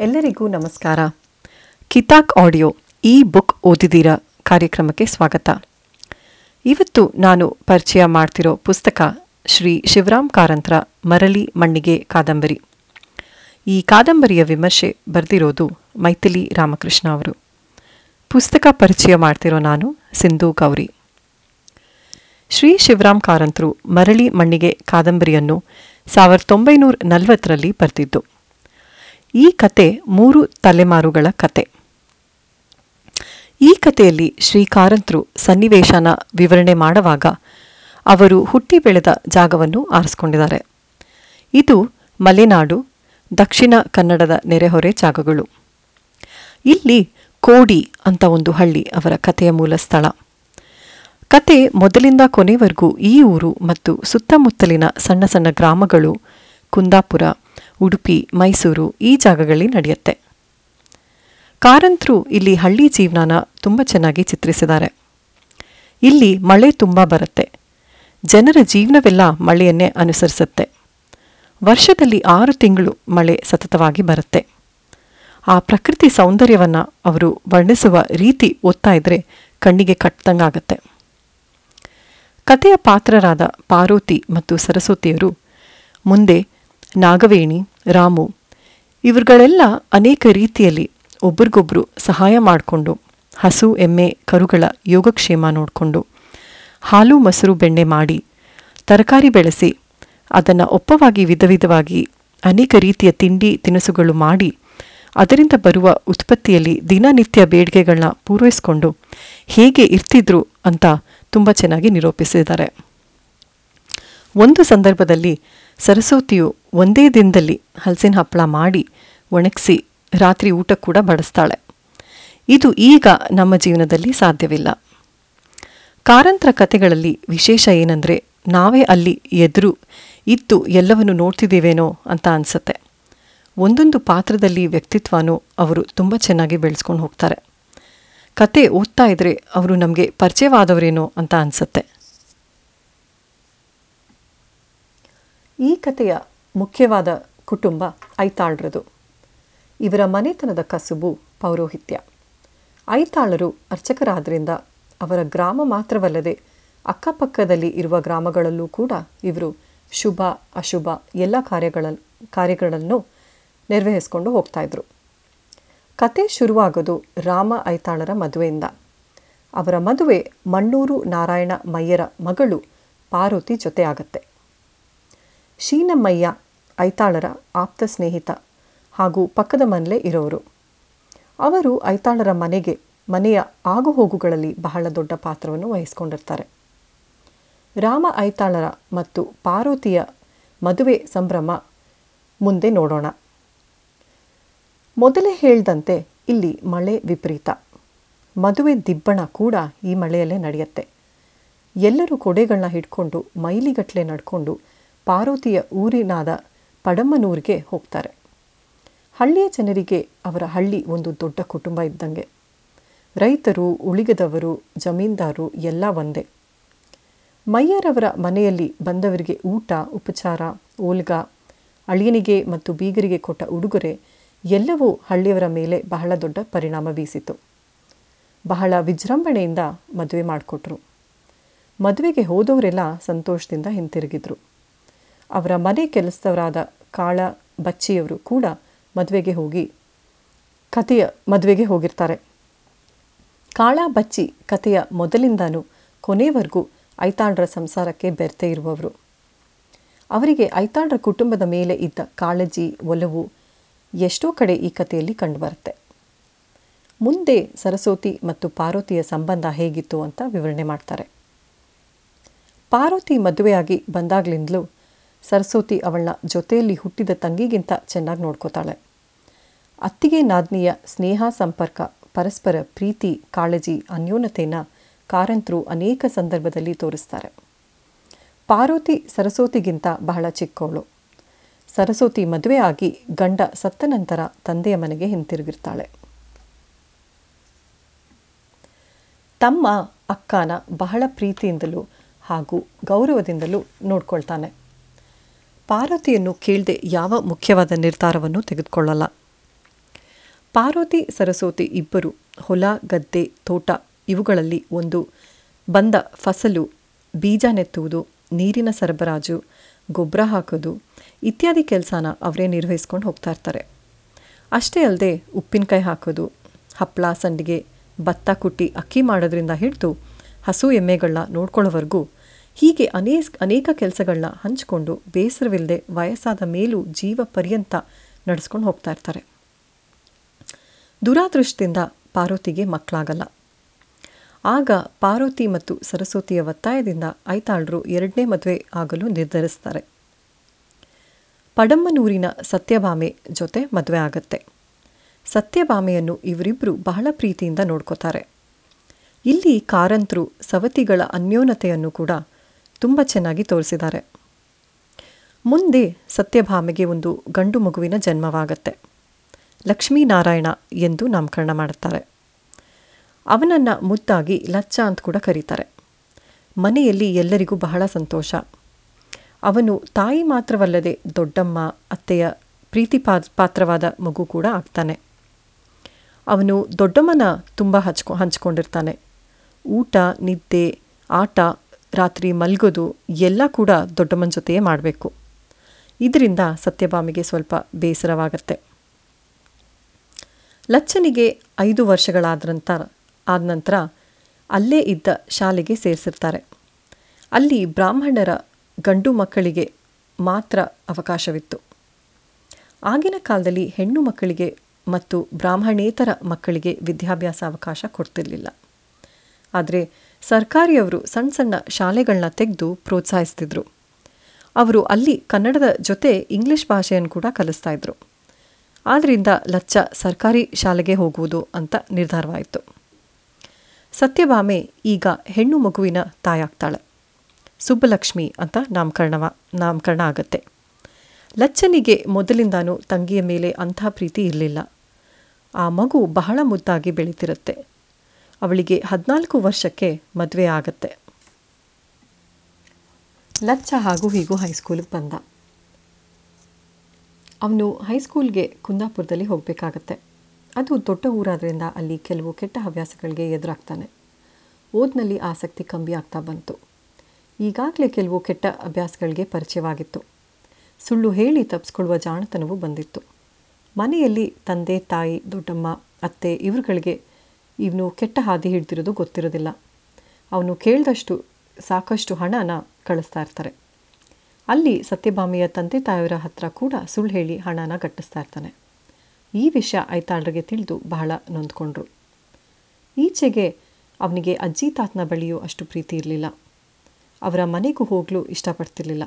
ಎಲ್ಲರಿಗೂ ನಮಸ್ಕಾರ. ಕಿತಾಕ್ ಆಡಿಯೋ ಈ ಬುಕ್ ಓದಿದ್ದೀರಾ? ಕಾರ್ಯಕ್ರಮಕ್ಕೆ ಸ್ವಾಗತ. ಇವತ್ತು ನಾನು ಪರಿಚಯ ಮಾಡ್ತಿರೋ ಪುಸ್ತಕ ಶ್ರೀ ಶಿವರಾಮ್ ಕಾರಂತರ, ಮರಳಿ ಮಣ್ಣಿಗೆ ಕಾದಂಬರಿ. ಈ ಕಾದಂಬರಿಯ ವಿಮರ್ಶೆ ಬರೆದಿರೋದು ಮೈಥಿಲಿ ರಾಮಕೃಷ್ಣ ಅವರು. ಪುಸ್ತಕ ಪರಿಚಯ ಮಾಡ್ತಿರೋ ನಾನು ಸಿಂಧು ಗೌರಿ. ಶ್ರೀ ಶಿವರಾಮ್ ಕಾರಂತರು ಮರಳಿ ಮಣ್ಣಿಗೆ ಕಾದಂಬರಿಯನ್ನು ಸಾವಿರದ ಒಂಬೈನೂರ ನಲವತ್ತರಲ್ಲಿ ಬರೆದಿದ್ದು. ಈ ಕತೆ ಮೂರು ತಲೆಮಾರುಗಳ ಕತೆ. ಈ ಕಥೆಯಲ್ಲಿ ಶ್ರೀಕಾರಂತರು ಸನ್ನಿವೇಶನ ವಿವರಣೆ ಮಾಡುವಾಗ ಅವರು ಹುಟ್ಟಿ ಬೆಳೆದ ಜಾಗವನ್ನು ಆರಿಸ್ಕೊಂಡಿದ್ದಾರೆ. ಇದು ಮಲೆನಾಡು, ದಕ್ಷಿಣ ಕನ್ನಡದ ನೆರೆಹೊರೆ ಜಾಗಗಳು. ಇಲ್ಲಿ ಕೋಡಿ ಅಂತ ಒಂದು ಹಳ್ಳಿ ಅವರ ಕಥೆಯ ಮೂಲ ಸ್ಥಳ. ಕತೆ ಮೊದಲಿಂದ ಕೊನೆವರೆಗೂ ಈ ಊರು ಮತ್ತು ಸುತ್ತಮುತ್ತಲಿನ ಸಣ್ಣ ಸಣ್ಣ ಗ್ರಾಮಗಳು ಕುಂದಾಪುರ ಉಡುಪಿ, ಮೈಸೂರು ಈ ಜಾಗಗಳಲ್ಲಿ ನಡೆಯುತ್ತೆ. ಕಾರಂತರು ಇಲ್ಲಿ ಹಳ್ಳಿ ಜೀವನನ ತುಂಬ ಚೆನ್ನಾಗಿ ಚಿತ್ರಿಸಿದ್ದಾರೆ. ಇಲ್ಲಿ ಮಳೆ ತುಂಬ ಬರುತ್ತೆ. ಜನರ ಜೀವನವೆಲ್ಲ ಮಳೆಯನ್ನೇ ಅನುಸರಿಸುತ್ತೆ. ವರ್ಷದಲ್ಲಿ ಆರು ತಿಂಗಳು ಮಳೆ ಸತತವಾಗಿ ಬರುತ್ತೆ. ಆ ಪ್ರಕೃತಿ ಸೌಂದರ್ಯವನ್ನು ಅವರು ವರ್ಣಿಸುವ ರೀತಿ ಓದ್ತಾ ಇದ್ರೆ ಕಣ್ಣಿಗೆ ಕಟ್ಟದಂಗಾಗತ್ತೆ ಕಥೆಯ ಪಾತ್ರರಾದ ಪಾರ್ವತಿ ಮತ್ತು ಸರಸ್ವತಿಯರು ಮುಂದೆ ನಾಗವೇಣಿ, ರಾಮು ಇವರುಗಳೆಲ್ಲ ಅನೇಕ ರೀತಿಯಲ್ಲಿ ಒಬ್ರಿಗೊಬ್ರು ಸಹಾಯ ಮಾಡಿಕೊಂಡು ಹಸು, ಎಮ್ಮೆ, ಕರುಗಳ ಯೋಗಕ್ಷೇಮ ನೋಡಿಕೊಂಡು ಹಾಲು, ಮೊಸರು, ಬೆಣ್ಣೆ ಮಾಡಿ ತರಕಾರಿ ಬೆಳೆಸಿ ಅದನ್ನು ಒಪ್ಪವಾಗಿ ವಿಧ ವಿಧವಾಗಿ ಅನೇಕ ರೀತಿಯ ತಿಂಡಿ, ತಿನಿಸುಗಳು ಮಾಡಿ ಅದರಿಂದ ಬರುವ ಉತ್ಪತ್ತಿಯಲ್ಲಿ ದಿನನಿತ್ಯ ಬೇಡಿಕೆಗಳನ್ನ ಪೂರೈಸಿಕೊಂಡು ಹೇಗೆ ಇರ್ತಿದ್ರು ಅಂತ ತುಂಬ ಚೆನ್ನಾಗಿ ನಿರೂಪಿಸಿದ್ದಾರೆ. ಒಂದು ಸಂದರ್ಭದಲ್ಲಿ ಸರಸ್ವತಿಯು ಒಂದೇ ದಿನದಲ್ಲಿ ಹಲಸಿನ ಹಪ್ಪಳ ಮಾಡಿ ಒಣಗಿಸಿ ರಾತ್ರಿ ಊಟ ಕೂಡ ಬಡಿಸ್ತಾಳೆ. ಇದು ಈಗ ನಮ್ಮ ಜೀವನದಲ್ಲಿ ಸಾಧ್ಯವಿಲ್ಲ. ಕಾರಂತರ ಕಥೆಗಳಲ್ಲಿ ವಿಶೇಷ ಏನಂದರೆ ನಾವೇ ಅಲ್ಲಿ ಎದುರು ಇತ್ತು ಎಲ್ಲವನ್ನು ನೋಡ್ತಿದ್ದೇವೇನೋ ಅಂತ ಅನಿಸುತ್ತೆ. ಒಂದೊಂದು ಪಾತ್ರದಲ್ಲಿ ವ್ಯಕ್ತಿತ್ವನೂ ಅವರು ತುಂಬ ಚೆನ್ನಾಗಿ ಬೆಳೆಸ್ಕೊಂಡು ಹೋಗ್ತಾರೆ. ಕತೆ ಓದ್ತಾ ಇದ್ರೆ ಅವರು ನಮಗೆ ಪರಿಚಯವಾದವರೇನೋ ಅಂತ ಅನಿಸುತ್ತೆ. ಈ ಕಥೆಯ ಮುಖ್ಯವಾದ ಕುಟುಂಬ ಐತಾಳ್ರದು. ಇವರ ಮನೆತನದ ಕಸುಬು ಪೌರೋಹಿತ್ಯ. ಐತಾಳರು ಅರ್ಚಕರಾದ್ರಿಂದ ಅವರ ಗ್ರಾಮ ಮಾತ್ರವಲ್ಲದೆ ಅಕ್ಕಪಕ್ಕದಲ್ಲಿ ಇರುವ ಗ್ರಾಮಗಳಲ್ಲೂ ಕೂಡ ಇವರು ಶುಭ, ಅಶುಭ ಎಲ್ಲ ಕಾರ್ಯಗಳ, ಕಾರ್ಯಗಳನ್ನು ನಿರ್ವಹಿಸಿಕೊಂಡು ಹೋಗ್ತಾ ಇದ್ರು. ಕತೆ ಶುರುವಾಗೋದು ರಾಮ ಐತಾಳರ ಮದುವೆಯಿಂದ. ಅವರ ಮದುವೆ ಮಣ್ಣೂರು ನಾರಾಯಣ ಮಯ್ಯರ ಮಗಳು ಪಾರ್ವತಿ ಜೊತೆ ಆಗತ್ತೆ ಶೀನಮ್ಮಯ್ಯ ಐತಾಳರ ಆಪ್ತ ಸ್ನೇಹಿತ ಹಾಗೂ ಪಕ್ಕದ ಮನೆಯಲ್ಲೇ ಇರೋರು. ಅವರು ಐತಾಳರ ಮನೆಗೆ, ಮನೆಯ ಆಗುಹೋಗುಗಳಲ್ಲಿ ಬಹಳ ದೊಡ್ಡ ಪಾತ್ರವನ್ನು ವಹಿಸ್ಕೊಂಡಿರ್ತಾರೆ. ರಾಮ ಐತಾಳರ ಮತ್ತು ಪಾರ್ವತಿಯ ಮದುವೆ ಸಂಭ್ರಮ ಮುಂದೆ ನೋಡೋಣ. ಮೊದಲೇ ಹೇಳ್ದಂತೆ ಇಲ್ಲಿ ಮಳೆ ವಿಪರೀತ. ಮದುವೆ ದಿಬ್ಬಣ ಕೂಡ ಈ ಮಳೆಯಲ್ಲೇ ನಡೆಯುತ್ತೆ. ಎಲ್ಲರೂ ಕೊಡೆಗಳನ್ನ ಹಿಡ್ಕೊಂಡು ಮೈಲಿಗಟ್ಟಲೆ ನಡ್ಕೊಂಡು ಪಾರ್ವತಿಯ ಊರಿನಾದ ಪಡಮ್ಮನೂರಿಗೆ ಹೋಗ್ತಾರೆ. ಹಳ್ಳಿಯ ಜನರಿಗೆ ಅವರ ಹಳ್ಳಿ ಒಂದು ದೊಡ್ಡ ಕುಟುಂಬ ಇದ್ದಂಗೆ. ರೈತರು, ಉಳಿಗದವರು, ಜಮೀನ್ದಾರು ಎಲ್ಲ ಒಂದೇ. ಮಯ್ಯರವರ ಮನೆಯಲ್ಲಿ ಬಂದವರಿಗೆ ಊಟ, ಉಪಚಾರ, ಓಲ್ಗ, ಅಳಿಯನಿಗೆ ಮತ್ತು ಬೀಗರಿಗೆ ಕೊಟ್ಟ ಉಡುಗೊರೆ ಎಲ್ಲವೂ ಹಳ್ಳಿಯವರ ಮೇಲೆ ಬಹಳ ದೊಡ್ಡ ಪರಿಣಾಮ ಬೀಸಿತು ಬಹಳ ವಿಜೃಂಭಣೆಯಿಂದ ಮದುವೆ ಮಾಡಿಕೊಟ್ರು. ಮದುವೆಗೆ ಹೋದವರೆಲ್ಲ ಸಂತೋಷದಿಂದ ಹಿಂತಿರುಗಿದ್ರು. ಅವರ ಮನೆ ಕೆಲಸದವರಾದ ಕಾಳ ಬಚ್ಚಿಯವರು ಕೂಡ ಮದುವೆಗೆ ಹೋಗಿ ಕತೆಯ ಮದುವೆಗೆ ಹೋಗಿರ್ತಾರೆ. ಕಾಳ ಬಚ್ಚಿ ಕತೆಯ ಮೊದಲಿಂದನೂ ಕೊನೆವರೆಗೂ ಐತಾಳ್ರ ಸಂಸಾರಕ್ಕೆ ಬೆರ್ತೆ ಇರುವವರು. ಅವರಿಗೆ ಐತಾಳ್ರ ಕುಟುಂಬದ ಮೇಲೆ ಇದ್ದ ಕಾಳಜಿ, ಒಲವು ಎಷ್ಟೋ ಕಡೆ ಈ ಕಥೆಯಲ್ಲಿ ಕಂಡುಬರುತ್ತೆ. ಮುಂದೆ ಸರಸ್ವತಿ ಮತ್ತು ಪಾರ್ವತಿಯ ಸಂಬಂಧ ಹೇಗಿತ್ತು ಅಂತ ವಿವರಣೆ ಮಾಡ್ತಾರೆ. ಪಾರ್ವತಿ ಮದುವೆಯಾಗಿ ಬಂದಾಗ್ಲಿಂದಲೂ ಸರಸ್ವತಿ ಅವಳನ್ನ ಜೊತೆಯಲ್ಲಿ ಹುಟ್ಟಿದ ತಂಗಿಗಿಂತ ಚೆನ್ನಾಗಿ ನೋಡ್ಕೋತಾಳೆ. ಅತ್ತಿಗೆ ನಾದ್ನಿಯ ಸ್ನೇಹ ಸಂಪರ್ಕ, ಪರಸ್ಪರ ಪ್ರೀತಿ, ಕಾಳಜಿ ಅನ್ಯೋನ್ಯತೆಯನ್ನು ಕಾರಂತರು ಅನೇಕ ಸಂದರ್ಭದಲ್ಲಿ ತೋರಿಸ್ತಾರೆ. ಪಾರ್ವತಿ ಸರಸ್ವತಿಗಿಂತ ಬಹಳ ಚಿಕ್ಕವಳು ಸರಸ್ವತಿ ಮದುವೆ ಆಗಿ ಗಂಡ ಸತ್ತ ನಂತರ ತಂದೆಯ ಮನೆಗೆ ಹಿಂತಿರುಗಿರ್ತಾಳೆ. ತಮ್ಮ ಅಕ್ಕನ ಬಹಳ ಪ್ರೀತಿಯಿಂದಲೂ ಹಾಗೂ ಗೌರವದಿಂದಲೂ ನೋಡ್ಕೊಳ್ತಾನೆ. ಪಾರ್ವತಿಯನ್ನು ಕೇಳದೆ ಯಾವ ಮುಖ್ಯವಾದ ನಿರ್ಧಾರವನ್ನು ತೆಗೆದುಕೊಳ್ಳಲ್ಲ. ಪಾರ್ವತಿ, ಸರಸ್ವತಿ ಇಬ್ಬರು, ಹೊಲ, ಗದ್ದೆ, ತೋಟ ಇವುಗಳಲ್ಲಿ ಒಂದು. ಬಂದ ಫಸಲು, ಬೀಜ ನೆತ್ತುವುದು, ನೀರಿನ ಸರಬರಾಜು, ಗೊಬ್ಬರ ಹಾಕೋದು ಇತ್ಯಾದಿ ಕೆಲಸನ ಅವರೇ ನಿರ್ವಹಿಸ್ಕೊಂಡು ಹೋಗ್ತಾ ಇರ್ತಾರೆ. ಅಷ್ಟೇ ಅಲ್ಲದೆ ಉಪ್ಪಿನಕಾಯಿ ಹಾಕೋದು ಹಪ್ಪಳ ಸಂಡಿಗೆ, ಭತ್ತ ಕುಟ್ಟಿ ಅಕ್ಕಿ ಮಾಡೋದ್ರಿಂದ ಹಿಡಿದು ಹಸು ಎಮ್ಮೆಗಳನ್ನ ನೋಡ್ಕೊಳ್ಳೋವರೆಗೂ ಹೀಗೆ ಅನೇಕ ಅನೇಕ ಕೆಲಸಗಳನ್ನ ಹಂಚಿಕೊಂಡು ಬೇಸರವಿಲ್ಲದೆ ವಯಸ್ಸಾದ ಮೇಲೂ ಜೀವ ಪರ್ಯಂತ ನಡೆಸ್ಕೊಂಡು ಹೋಗ್ತಾ ಇರ್ತಾರೆ. ದುರಾದೃಷ್ಟದಿಂದ ಪಾರ್ವತಿಗೆ ಮಕ್ಕಳಾಗಲ್ಲ ಆಗ ಪಾರ್ವತಿ ಮತ್ತು ಸರಸ್ವತಿಯ ಒತ್ತಾಯದಿಂದ ಐತಾಳರು ಎರಡನೇ ಮದುವೆ ಆಗಲು ನಿರ್ಧರಿಸ್ತಾರೆ. ಪಡಮ್ಮನೂರಿನ ಸತ್ಯಭಾಮೆ ಜೊತೆ ಮದುವೆ ಆಗತ್ತೆ. ಸತ್ಯಭಾಮೆಯನ್ನು ಇವರಿಬ್ಬರು ಬಹಳ ಪ್ರೀತಿಯಿಂದ ನೋಡ್ಕೋತಾರೆ. ಇಲ್ಲಿ ಕಾರಂತರು ಸವತಿಗಳ ಅನ್ಯೋನತೆಯನ್ನು ಕೂಡ ತುಂಬ ಚೆನ್ನಾಗಿ ತೋರಿಸಿದ್ದಾರೆ. ಮುಂದೆ ಸತ್ಯಭಾಮೆಗೆ ಒಂದು ಗಂಡು ಮಗುವಿನ ಜನ್ಮವಾಗತ್ತೆ. ಲಕ್ಷ್ಮೀನಾರಾಯಣ ಎಂದು ನಾಮಕರಣ ಮಾಡುತ್ತಾರೆ. ಅವನನ್ನು ಮುದ್ದಾಗಿ ಲಚ್ಚ ಅಂತ ಕೂಡ ಕರೀತಾರೆ. ಮನೆಯಲ್ಲಿ ಎಲ್ಲರಿಗೂ ಬಹಳ ಸಂತೋಷ. ಅವನು ತಾಯಿ ಮಾತ್ರವಲ್ಲದೆ ದೊಡ್ಡಮ್ಮ, ಅತ್ತೆಯ ಪ್ರೀತಿ ಪಾತ್ರವಾದ ಮಗು ಕೂಡ ಆಗ್ತಾನೆ. ಅವನು ದೊಡ್ಡಮ್ಮನ ತುಂಬ ಹಚ್ಕೊ, ಹಂಚ್ಕೊಂಡಿರ್ತಾನೆ. ಊಟ, ನಿದ್ದೆ, ಆಟ ರಾತ್ರಿ ಮಲ್ಗೋದು ಎಲ್ಲ ಕೂಡ ದೊಡ್ಡಮ್ಮನ ಜೊತೆಯೇ ಮಾಡಬೇಕು. ಇದರಿಂದ ಸತ್ಯಭಾಮಿಗೆ ಸ್ವಲ್ಪ ಬೇಸರವಾಗತ್ತೆ. ಲಚ್ಚನಿಗೆ ಐದು ವರ್ಷಗಳಾದ್ರಂತ, ಆದ ನಂತರ ಅಲ್ಲೇ ಇದ್ದ ಶಾಲೆಗೆ ಸೇರಿಸಿರ್ತಾರೆ. ಅಲ್ಲಿ ಬ್ರಾಹ್ಮಣರ ಗಂಡು ಮಕ್ಕಳಿಗೆ ಮಾತ್ರ ಅವಕಾಶವಿತ್ತು. ಆಗಿನ ಕಾಲದಲ್ಲಿ ಹೆಣ್ಣು ಮಕ್ಕಳಿಗೆ ಮತ್ತು ಬ್ರಾಹ್ಮಣೇತರ ಮಕ್ಕಳಿಗೆ ವಿದ್ಯಾಭ್ಯಾಸ ಅವಕಾಶ ಕೊಡ್ತಿರಲಿಲ್ಲ. ಆದರೆ ಸರ್ಕಾರಿಯವರು ಸಣ್ಣ ಸಣ್ಣ ಶಾಲೆಗಳನ್ನ ತೆಗೆದು ಪ್ರೋತ್ಸಾಹಿಸ್ತಿದ್ರು. ಅವರು ಅಲ್ಲಿ ಕನ್ನಡದ ಜೊತೆ ಇಂಗ್ಲಿಷ್ ಭಾಷೆಯನ್ನು ಕೂಡ ಕಲಿಸ್ತಾ ಇದ್ರು ಆದ್ದರಿಂದ ಲಚ್ಚ ಸರ್ಕಾರಿ ಶಾಲೆಗೆ ಹೋಗುವುದು ಅಂತ ನಿರ್ಧಾರವಾಯಿತು. ಸತ್ಯಭಾಮೆ ಈಗ ಹೆಣ್ಣು ಮಗುವಿನ ತಾಯಾಗ್ತಾಳೆ. ಸುಬ್ಬಲಕ್ಷ್ಮಿ ಅಂತ ನಾಮಕರಣವ, ನಾಮಕರಣ ಆಗತ್ತೆ. ಲಚ್ಚನಿಗೆ ಮೊದಲಿಂದಾನು ತಂಗಿಯ ಮೇಲೆ ಅಂಥ ಪ್ರೀತಿ ಇರಲಿಲ್ಲ. ಆ ಮಗು ಬಹಳ ಮುದ್ದಾಗಿ ಬೆಳೀತಿರುತ್ತೆ. ಅವಳಿಗೆ ಹದಿನಾಲ್ಕು ವರ್ಷಕ್ಕೆ ಮದುವೆ ಆಗತ್ತೆ. ಲಚ್ಚ ಹಾಗೂ ಹೀಗೂ ಹೈಸ್ಕೂಲಿಗೆ ಬಂದ. ಅವನು ಹೈಸ್ಕೂಲ್ಗೆ ಕುಂದಾಪುರದಲ್ಲಿ ಹೋಗಬೇಕಾಗತ್ತೆ. ಅದು ದೊಡ್ಡ ಊರಾದ್ರಿಂದ ಅಲ್ಲಿ ಕೆಲವು ಕೆಟ್ಟ ಹವ್ಯಾಸಗಳಿಗೆ ಎದುರಾಗ್ತಾನೆ. ಓದಿನಲ್ಲಿ ಆಸಕ್ತಿ ಕಮ್ಮಿ ಆಗ್ತಾ ಬಂತು. ಈಗಾಗಲೇ ಕೆಲವು ಕೆಟ್ಟ ಅಭ್ಯಾಸಗಳಿಗೆ ಪರಿಚಯವಾಗಿತ್ತು. ಸುಳ್ಳು ಹೇಳಿ ತಪ್ಪಿಸ್ಕೊಳ್ಳುವ ಜಾಣತನವೂ ಬಂದಿತ್ತು. ಮನೆಯಲ್ಲಿ ತಂದೆ, ತಾಯಿ, ದೊಡ್ಡಮ್ಮ, ಅತ್ತೆ ಇವರುಗಳಿಗೆ ಇವನು ಕೆಟ್ಟ ಹಾದಿ ಹಿಡ್ದಿರೋದು ಗೊತ್ತಿರೋದಿಲ್ಲ. ಅವನು ಕೇಳಿದಷ್ಟು ಸಾಕಷ್ಟು ಹಣನ ಕಳಿಸ್ತಾ ಇರ್ತಾರೆ. ಅಲ್ಲಿ ಸತ್ಯಭಾಮಿಯ ತಂದೆ ತಾಯಿಯವರ ಹತ್ರ ಕೂಡ ಸುಳ್ಳು ಹೇಳಿ ಹಣನ ಕಟ್ಟಿಸ್ತಾ ಇರ್ತಾನೆ. ಈ ವಿಷಯ ಐತಾಳ್ರಿಗೆ ತಿಳಿದು ಬಹಳ ನೊಂದ್ಕೊಂಡ್ರು. ಈಚೆಗೆ ಅವನಿಗೆ ಅಜ್ಜಿ ತಾತನ ಬಳಿಯೂ ಅಷ್ಟು ಪ್ರೀತಿ ಇರಲಿಲ್ಲ. ಅವರ ಮನೆಗೂ ಹೋಗಲು ಇಷ್ಟಪಡ್ತಿರ್ಲಿಲ್ಲ.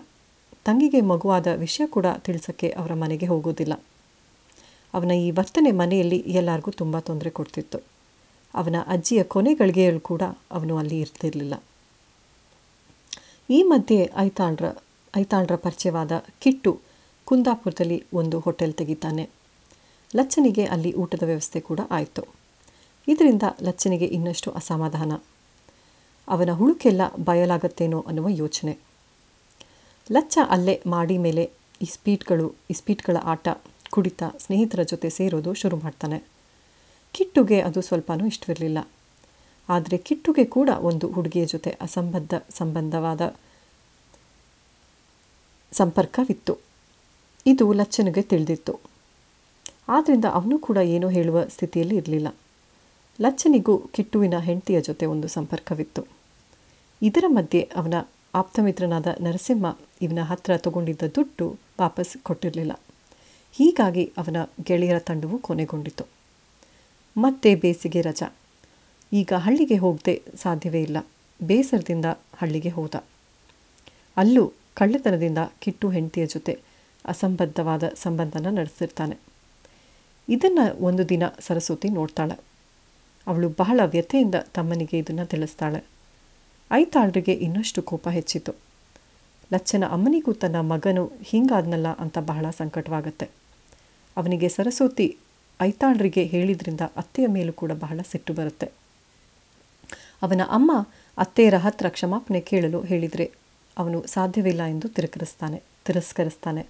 ತಂಗಿಗೆ ಮಗುವಾದ ವಿಷಯ ಕೂಡ ತಿಳಿಸೋಕ್ಕೆ ಅವರ ಮನೆಗೆ ಹೋಗೋದಿಲ್ಲ. ಅವನ ಈ ವರ್ತನೆ ಮನೆಯಲ್ಲಿ ಎಲ್ಲರಿಗೂ ತುಂಬ ತೊಂದರೆ ಕೊಡ್ತಿತ್ತು. ಅವನ ಅಜ್ಜಿಯ ಕೊನೆಗಳಿಗೆಯಲ್ಲೂ ಕೂಡ ಅವನು ಅಲ್ಲಿ ಇರ್ತಿರಲಿಲ್ಲ. ಈ ಮಧ್ಯೆ ಐತಾಂಡ್ರ ಐತಾಂಡ್ರ ಪರಿಚಯವಾದ ಕಿಟ್ಟು ಕುಂದಾಪುರದಲ್ಲಿ ಒಂದು ಹೋಟೆಲ್ ತೆಗಿತಾನೆ. ಲಚ್ಚನಿಗೆ ಅಲ್ಲಿ ಊಟದ ವ್ಯವಸ್ಥೆ ಕೂಡ ಆಯಿತು. ಇದರಿಂದ ಲಚ್ಚನಿಗೆ ಇನ್ನಷ್ಟು ಅಸಮಾಧಾನ. ಅವನ ಹುಳುಕೆಲ್ಲ ಬಯಲಾಗತ್ತೇನೋ ಅನ್ನುವ ಯೋಚನೆ. ಲಚ್ಚ ಅಲ್ಲೇ ಮಾಡಿ ಮೇಲೆ ಇಸ್ಪೀಟ್ಗಳು ಇಸ್ಪೀಟ್ಗಳ ಆಟ ಕುಡಿತ ಸ್ನೇಹಿತರ ಜೊತೆ ಸೇರೋದು ಶುರು ಮಾಡ್ತಾನೆ. ಕಿಟ್ಟುಗೆ ಅದು ಸ್ವಲ್ಪನೂ ಇಷ್ಟವಿರಲಿಲ್ಲ ಆದರೆ ಕಿಟ್ಟುಗೆ ಕೂಡ ಒಂದು ಹುಡುಗಿಯ ಜೊತೆ ಅಸಂಬದ್ಧ ಸಂಬಂಧವಾದ ಸಂಪರ್ಕವಿತ್ತು. ಇದು ಲಚ್ಚನಿಗೆ ತಿಳಿದಿತ್ತು. ಆದ್ದರಿಂದ ಅವನು ಕೂಡ ಏನೂ ಹೇಳುವ ಸ್ಥಿತಿಯಲ್ಲಿ ಇರಲಿಲ್ಲ. ಲಚ್ಚನಿಗೂ ಕಿಟ್ಟುವಿನ ಹೆಂಡತಿಯ ಜೊತೆ ಒಂದು ಸಂಪರ್ಕವಿತ್ತು. ಇದರ ಮಧ್ಯೆ ಅವನ ಆಪ್ತಮಿತ್ರನಾದ ನರಸಿಂಹ ಇವನ ಹತ್ರ ತಗೊಂಡಿದ್ದ ದುಡ್ಡು ವಾಪಸ್ ಕೊಟ್ಟಿರಲಿಲ್ಲ. ಹೀಗಾಗಿ ಅವನ ಗೆಳೆಯರ ತಂಡವು ಕೊನೆಗೊಂಡಿತು. ಮತ್ತೆ ಬೇಸಿಗೆ ರಜಾ. ಈಗ ಹಳ್ಳಿಗೆ ಹೋಗದೆ ಸಾಧ್ಯವೇ ಇಲ್ಲ. ಬೇಸರದಿಂದ ಹಳ್ಳಿಗೆ ಹೋದ. ಅಲ್ಲೂ ಕಳ್ಳತನದಿಂದ ಕಿಟ್ಟು ಹೆಂಡತಿಯ ಜೊತೆ ಅಸಂಬದ್ಧವಾದ ಸಂಬಂಧನ ನಡೆಸಿರ್ತಾನೆ ಇದನ್ನು ಒಂದು ದಿನ ಸರಸ್ವತಿ ನೋಡ್ತಾಳೆ. ಅವಳು ಬಹಳ ವ್ಯಥೆಯಿಂದ ತಮ್ಮನಿಗೆ ಇದನ್ನು ತಿಳಿಸ್ತಾಳೆ. ಐತಾಳ್ರಿಗೆ ಇನ್ನಷ್ಟು ಕೋಪ ಹೆಚ್ಚಿತು ಲಚ್ಚನ ಅಮ್ಮನಿಗೂ ತನ್ನ ಮಗನು ಹಿಂಗಾದ್ನಲ್ಲ ಅಂತ ಬಹಳ ಸಂಕಟವಾಗತ್ತೆ. ಅವನಿಗೆ ಸರಸ್ವತಿ ಐತಾಳ್ರಿಗೆ ಹೇಳಿದ್ರಿಂದ ಅತ್ತೆಯ ಮೇಲೂ ಕೂಡ ಬಹಳ ಸಿಟ್ಟು ಬರುತ್ತೆ. ಅವನ ಅಮ್ಮ ಅತ್ತೆಯರ ಹತ್ರ ಕ್ಷಮಾಪಣೆ ಕೇಳಲು ಹೇಳಿದರೆ ಅವನು ಸಾಧ್ಯವಿಲ್ಲ ಎಂದು ತಿರಕರಿಸ್ತಾನೆ ತಿರಸ್ಕರಿಸ್ತಾನೆ.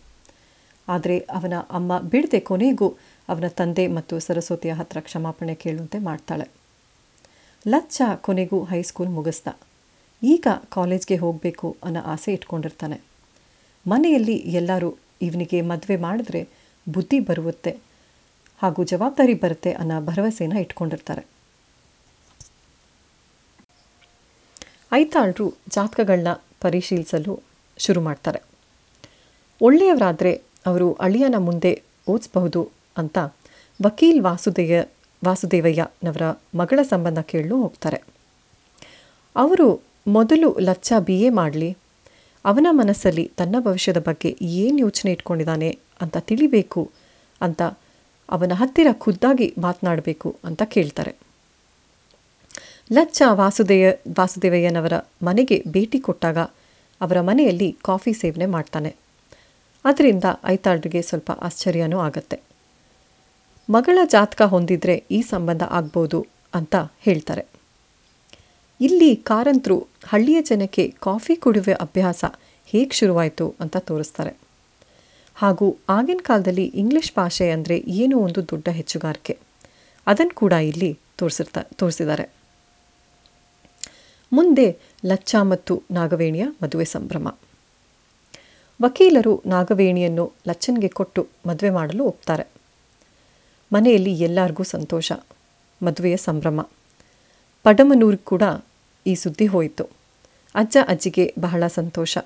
ಆದರೆ ಅವನ ಅಮ್ಮ ಬಿಡದೆ ಕೊನೆಗೂ ಅವನ ತಂದೆ ಮತ್ತು ಸರಸ್ವತಿಯ ಹತ್ರ ಕ್ಷಮಾಪಣೆ ಕೇಳುವಂತೆ ಮಾಡ್ತಾಳೆ. ಲಚ್ಚ ಕೊನೆಗೂ ಹೈಸ್ಕೂಲ್ ಮುಗಿಸ್ದ. ಈಗ ಕಾಲೇಜ್ಗೆ ಹೋಗಬೇಕು ಅನ್ನೋ ಆಸೆ ಇಟ್ಕೊಂಡಿರ್ತಾನೆ. ಮನೆಯಲ್ಲಿ ಎಲ್ಲರೂ ಇವನಿಗೆ ಮದುವೆ ಮಾಡಿದ್ರೆ ಬುದ್ಧಿ ಬರುತ್ತೆ. ಹಾಗೂ ಜವಾಬ್ದಾರಿ ಬರುತ್ತೆ ಅನ್ನೋ ಭರವಸೆನ ಇಟ್ಕೊಂಡಿರ್ತಾರೆ. ಐತಾಳರು ಜಾತಕಗಳನ್ನ ಪರಿಶೀಲಿಸಲು ಶುರು ಮಾಡ್ತಾರೆ. ಒಳ್ಳೆಯವರಾದರೆ ಅವರು ಅಳಿಯನ ಮುಂದೆ ಓದಿಸಬಹುದು ಅಂತ ವಕೀಲ್ ವಾಸುದೇಯ ವಾಸುದೇವಯ್ಯನವರ ಮಗಳ ಸಂಬಂಧ ಕೇಳಲು ಹೋಗ್ತಾರೆ. ಅವರು ಮೊದಲು ಲಚ್ಚ ಬಿ ಎ ಮಾಡಲಿ, ಅವನ ಮನಸ್ಸಲ್ಲಿ ತನ್ನ ಭವಿಷ್ಯದ ಬಗ್ಗೆ ಏನು ಯೋಚನೆ ಇಟ್ಕೊಂಡಿದ್ದಾನೆ ಅಂತ ತಿಳಿಬೇಕು ಅಂತ ಅವನ ಹತ್ತಿರ ಖುದ್ದಾಗಿ ಮಾತನಾಡಬೇಕು ಅಂತ ಕೇಳ್ತಾರೆ. ಲಚ್ಚ ವಾಸುದೇಯ, ವಾಸುದೇವಯ್ಯನವರ ಮನೆಗೆ ಭೇಟಿ ಕೊಟ್ಟಾಗ ಅವರ ಮನೆಯಲ್ಲಿ ಕಾಫಿ ಸೇವನೆ ಮಾಡ್ತಾನೆ. ಅದರಿಂದ ಐತಾಳ್ರಿಗೆ ಸ್ವಲ್ಪ ಆಶ್ಚರ್ಯನೂ ಆಗತ್ತೆ. ಮಗಳ ಜಾತಕ ಹೊಂದಿದ್ರೆ ಈ ಸಂಬಂಧ ಆಗ್ಬೋದು ಅಂತ ಹೇಳ್ತಾರೆ. ಇಲ್ಲಿ ಕಾರಂತರು ಹಳ್ಳಿಯ ಜನಕ್ಕೆ ಕಾಫಿ ಕುಡಿಯುವ ಅಭ್ಯಾಸ ಹೇಗೆ ಶುರುವಾಯಿತು ಅಂತ ತೋರಿಸ್ತಾರೆ. ಹಾಗೂ ಆಗಿನ ಕಾಲದಲ್ಲಿ ಇಂಗ್ಲಿಷ್ ಭಾಷೆ ಅಂದರೆ ಏನೋ ಒಂದು ದೊಡ್ಡ ಹೆಚ್ಚುಗಾರಿಕೆ. ಅದನ್ನು ಕೂಡ ಇಲ್ಲಿ ತೋರಿಸಿರ್ತಾ, ತೋರಿಸಿದ್ದಾರೆ. ಮುಂದೆ ಲಚ್ಚ ಮತ್ತು ನಾಗವೇಣಿಯ ಮದುವೆ ಸಂಭ್ರಮ. ವಕೀಲರು ನಾಗವೇಣಿಯನ್ನು ಲಚ್ಚನ್ಗೆ ಕೊಟ್ಟು ಮದುವೆ ಮಾಡಲು ಒಪ್ತಾರೆ. ಮನೆಯಲ್ಲಿ ಎಲ್ಲರಿಗೂ ಸಂತೋಷ, ಮದುವೆಯ ಸಂಭ್ರಮ. ಪಡಮನೂರಿಗೆ ಕೂಡ ಈ ಸುದ್ದಿ ಹೋಯಿತು. ಅಜ್ಜ ಅಜ್ಜಿಗೆ ಬಹಳ ಸಂತೋಷ.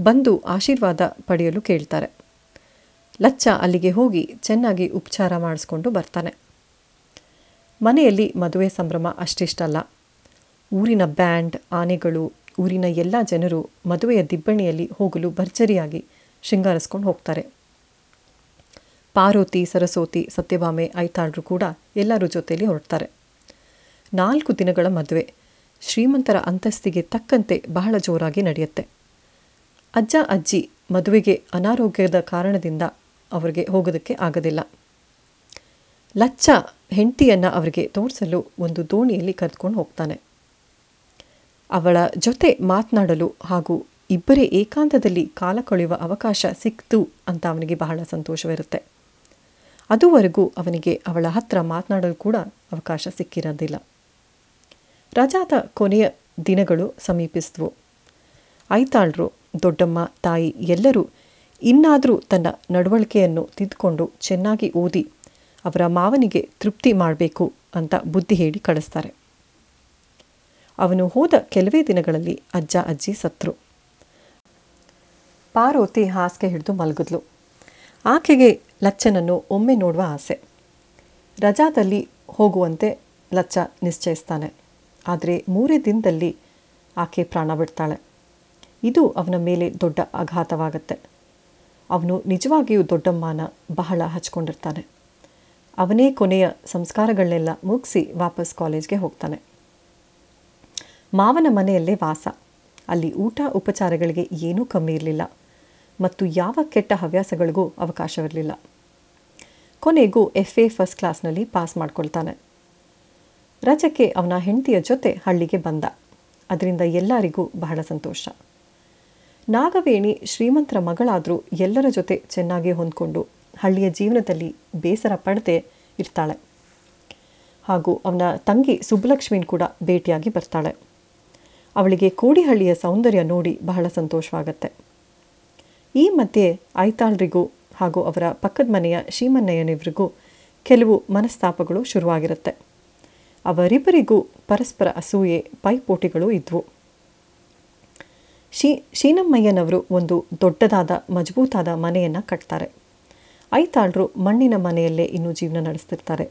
ಬಂದು ಆಶೀರ್ವಾದ ಪಡೆಯಲು ಕೇಳ್ತಾರೆ. ಲಚ್ಚ ಅಲ್ಲಿಗೆ ಹೋಗಿ ಚೆನ್ನಾಗಿ ಉಪಚಾರ ಮಾಡಿಸ್ಕೊಂಡು ಬರ್ತಾನೆ. ಮನೆಯಲ್ಲಿ ಮದುವೆ ಸಂಭ್ರಮ ಅಷ್ಟಿಷ್ಟಲ್ಲ. ಊರಿನ ಬ್ಯಾಂಡ್, ಆನೆಗಳು, ಊರಿನ ಎಲ್ಲ ಜನರು ಮದುವೆಯ ದಿಬ್ಬಣಿಯಲ್ಲಿ ಹೋಗಲು ಭರ್ಜರಿಯಾಗಿ ಶೃಂಗಾರಿಸ್ಕೊಂಡು ಹೋಗ್ತಾರೆ. ಪಾರ್ವತಿ, ಸರಸ್ವತಿ, ಸತ್ಯಭಾಮೆ, ಐತಾಳರು ಕೂಡ ಎಲ್ಲರ ಜೊತೆಯಲ್ಲಿ ಹೊರಡ್ತಾರೆ. ನಾಲ್ಕು ದಿನಗಳ ಮದುವೆ ಶ್ರೀಮಂತರ ಅಂತಸ್ತಿಗೆ ತಕ್ಕಂತೆ ಬಹಳ ಜೋರಾಗಿ ನಡೆಯುತ್ತೆ. ಅಜ್ಜ ಅಜ್ಜಿ ಮದುವೆಗೆ ಅನಾರೋಗ್ಯದ ಕಾರಣದಿಂದ ಅವರಿಗೆ ಹೋಗೋದಕ್ಕೆ ಆಗೋದಿಲ್ಲ. ಲಚ್ಚ ಹೆಂಡತಿಯನ್ನು ಅವರಿಗೆ ತೋರಿಸಲು ಒಂದು ದೋಣಿಯಲ್ಲಿ ಕರೆದುಕೊಂಡು ಹೋಗ್ತಾನೆ. ಅವಳ ಜೊತೆ ಮಾತನಾಡಲು ಹಾಗೂ ಇಬ್ಬರೇ ಏಕಾಂತದಲ್ಲಿ ಕಾಲ ಕಳೆಯುವ ಅವಕಾಶ ಸಿಕ್ತು ಅಂತ ಅವನಿಗೆ ಬಹಳ ಸಂತೋಷವಿರುತ್ತೆ. ಅದುವರೆಗೂ ಅವನಿಗೆ ಅವಳ ಹತ್ರ ಮಾತನಾಡಲು ಕೂಡ ಅವಕಾಶ ಸಿಕ್ಕಿರೋದಿಲ್ಲ. ರಜಾದ ಕೊನೆಯ ದಿನಗಳು ಸಮೀಪಿಸಿದ್ವು. ಐತಾಳ್ರು, ದೊಡ್ಡಮ್ಮ, ತಾಯಿ ಎಲ್ಲರೂ ಇನ್ನಾದರೂ ತನ್ನ ನಡವಳಿಕೆಯನ್ನು ತಿದ್ದುಕೊಂಡು ಚೆನ್ನಾಗಿ ಓದಿ ಅವರ ಮಾವನಿಗೆ ತೃಪ್ತಿ ಮಾಡಬೇಕು ಅಂತ ಬುದ್ಧಿ ಹೇಳಿ ಕಳಿಸ್ತಾರೆ. ಅವನು ಹೋದ ಕೆಲವೇ ದಿನಗಳಲ್ಲಿ ಅಜ್ಜ, ಅಜ್ಜಿ ಸತ್ರು. ಪಾರ್ವತಿ ಹಾಸಿಗೆ ಹಿಡಿದು ಮಲಗಿದ್ಲು. ಆಕೆಗೆ ಲಚ್ಚನನ್ನು ಒಮ್ಮೆ ನೋಡುವ ಆಸೆ. ರಜಾದಲ್ಲಿ ಹೋಗುವಂತೆ ಲಚ್ಚ ನಿಶ್ಚಯಿಸ್ತಾನೆ. ಆದರೆ ಮೂರೇ ದಿನದಲ್ಲಿ ಆಕೆ ಪ್ರಾಣ ಬಿಡ್ತಾಳೆ. ಇದು ಅವನ ಮೇಲೆ ದೊಡ್ಡ ಆಘಾತವಾಗತ್ತೆ. ಅವನು ನಿಜವಾಗಿಯೂ ದೊಡ್ಡಮ್ಮನ ಬಹಳ ಹಚ್ಕೊಂಡಿರ್ತಾನೆ. ಅವನೇ ಕೊನೆಯ ಸಂಸ್ಕಾರಗಳನ್ನೆಲ್ಲ ಮುಗಿಸಿ ವಾಪಸ್ ಕಾಲೇಜ್ಗೆ ಹೋಗ್ತಾನೆ. ಮಾವನ ಮನೆಯಲ್ಲೇ ವಾಸ. ಅಲ್ಲಿ ಊಟ ಉಪಚಾರಗಳಿಗೆ ಏನೂ ಕಮ್ಮಿ ಇರಲಿಲ್ಲ. ಮತ್ತು ಯಾವ ಕೆಟ್ಟ ಹವ್ಯಾಸಗಳಿಗೂ ಅವಕಾಶವಿರಲಿಲ್ಲ. ಕೊನೆಗೂ ಎಫ್ ಎ ಫಸ್ಟ್ ಕ್ಲಾಸ್ನಲ್ಲಿ ಪಾಸ್ ಮಾಡ್ಕೊಳ್ತಾನೆ. ರಜಕ್ಕೆ ಅವನ ಹೆಂಡತಿಯ ಜೊತೆ ಹಳ್ಳಿಗೆ ಬಂದ. ಅದರಿಂದ ಎಲ್ಲರಿಗೂ ಬಹಳ ಸಂತೋಷ. ನಾಗವೇಣಿ ಶ್ರೀಮಂತರ ಮಗಳಾದರೂ ಎಲ್ಲರ ಜೊತೆ ಚೆನ್ನಾಗಿ ಹೊಂದ್ಕೊಂಡು ಹಳ್ಳಿಯ ಜೀವನದಲ್ಲಿ ಬೇಸರ ಪಡದೆ ಇರ್ತಾಳೆ. ಹಾಗೂ ಅವನ ತಂಗಿ ಸುಬ್ಬಲಕ್ಷ್ಮಿನ ಕೂಡ ಭೇಟಿಯಾಗಿ ಬರ್ತಾಳೆ. ಅವಳಿಗೆ ಕೋಡಿಹಳ್ಳಿಯ ಸೌಂದರ್ಯ ನೋಡಿ ಬಹಳ ಸಂತೋಷವಾಗತ್ತೆ. ಈ ಮಧ್ಯೆ ಐತಾಳ್ರಿಗೂ ಹಾಗೂ ಅವರ ಪಕ್ಕದ ಮನೆಯ ಶ್ರೀಮನ್ನಯ್ಯನಿವರಿಗೂ ಕೆಲವು ಮನಸ್ತಾಪಗಳು ಶುರುವಾಗಿರುತ್ತೆ. ಅವರಿಬ್ಬರಿಗೂ ಪರಸ್ಪರ ಅಸೂಯೆ, ಪೈಪೋಟಿಗಳು ಇದ್ವು. ಶೀ, ಶೀನಮ್ಮಯ್ಯನವರು ಒಂದು ದೊಡ್ಡದಾದ, ಮಜಬೂತಾದ ಮನೆಯನ್ನು ಕಟ್ತಾರೆ. ಐತಾಳ್ರು ಮಣ್ಣಿನ ಮನೆಯಲ್ಲೇ ಇನ್ನೂ ಜೀವನ ನಡೆಸ್ತಿರ್ತಾರೆ.